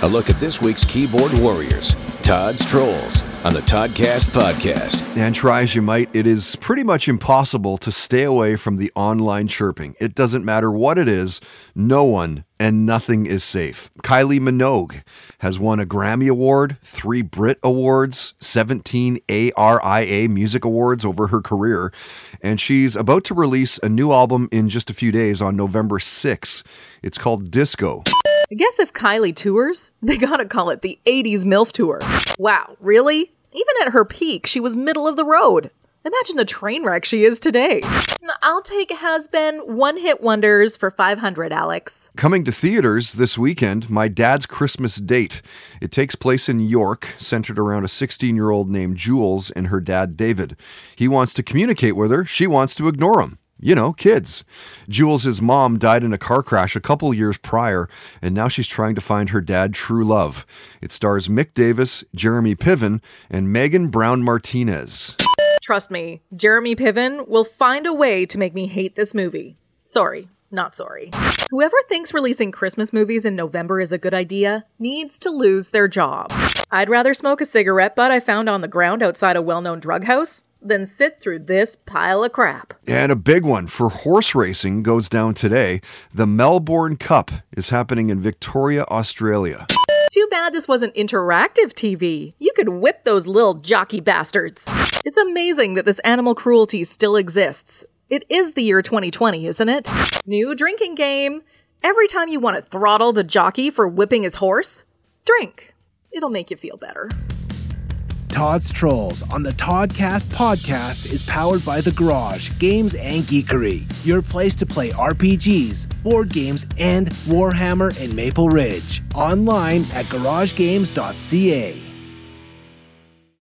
A look at this week's keyboard warriors, Todd's Trolls, on the Toddcast podcast. And try as you might, it is pretty much impossible to stay away from the online chirping. It doesn't matter what it is, no one and nothing is safe. Kylie Minogue has won a Grammy Award, three Brit Awards, 17 ARIA Music Awards over her career, and she's about to release a new album in just a few days on November 6. It's called Disco. I guess if Kylie tours, they gotta call it the 80s MILF Tour. Wow, really? Even at her peak, she was middle of the road. Imagine the train wreck she is today. I'll take has been one hit wonders for 500, Alex. Coming to theaters this weekend, My Dad's Christmas Date. It takes place in York, centered around a 16 year old named Jules and her dad, David. He wants to communicate with her, she wants to ignore him you know, kids. Jules' mom died in a car crash a couple years prior, and now she's trying to find her dad true love. It stars Mick Davis, Jeremy Piven, and Megan Brown Martinez. Trust me, Jeremy Piven will find a way to make me hate this movie. Sorry, not sorry. Whoever thinks releasing Christmas movies in November is a good idea needs to lose their job. I'd rather smoke a cigarette butt I found on the ground outside a well known drug house than sit through this pile of crap. And a big one for horse racing goes down today. The Melbourne Cup is happening in Victoria, Australia. Too bad this wasn't interactive TV. You could whip those little jockey bastards. It's amazing that this animal cruelty still exists. It is the year 2020, isn't it? New drinking game. Every time you want to throttle the jockey for whipping his horse, drink. It'll make you feel better. Todd's Trolls on the Toddcast podcast is powered by The Garage, Games and Geekery, your place to play RPGs, board games, and Warhammer in Maple Ridge. Online at garagegames.ca.